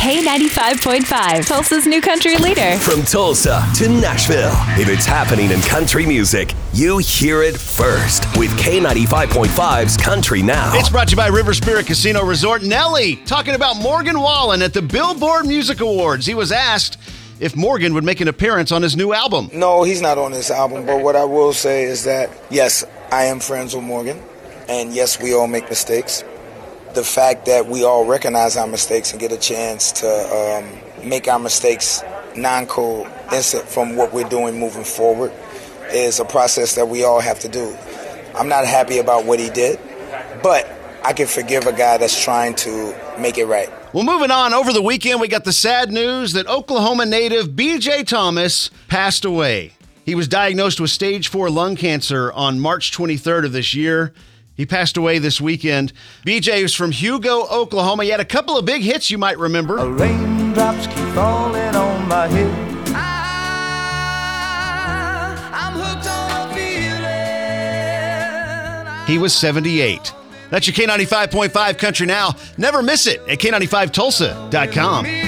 K95.5, Tulsa's new country leader. From Tulsa to Nashville, if it's happening in country music, you hear it first with K95.5's Country Now. It's brought to you by River Spirit Casino Resort. Nelly talking about Morgan Wallen at the Billboard Music Awards. He was asked if Morgan would make an appearance on his new album. No, he's not on this album, but what I will say is that, yes, I am friends with Morgan, and yes, we all make mistakes. The fact that we all recognize our mistakes and get a chance to um, make our mistakes non coincident from what we're doing moving forward is a process that we all have to do. I'm not happy about what he did, but I can forgive a guy that's trying to make it right. Well, moving on, over the weekend, we got the sad news that Oklahoma native BJ Thomas passed away. He was diagnosed with stage four lung cancer on March 23rd of this year. He passed away this weekend. BJ was from Hugo, Oklahoma. He had a couple of big hits you might remember. Raindrops keep falling on my head. He was 78. That's your K95.5 Country Now. Never miss it at K95Tulsa.com.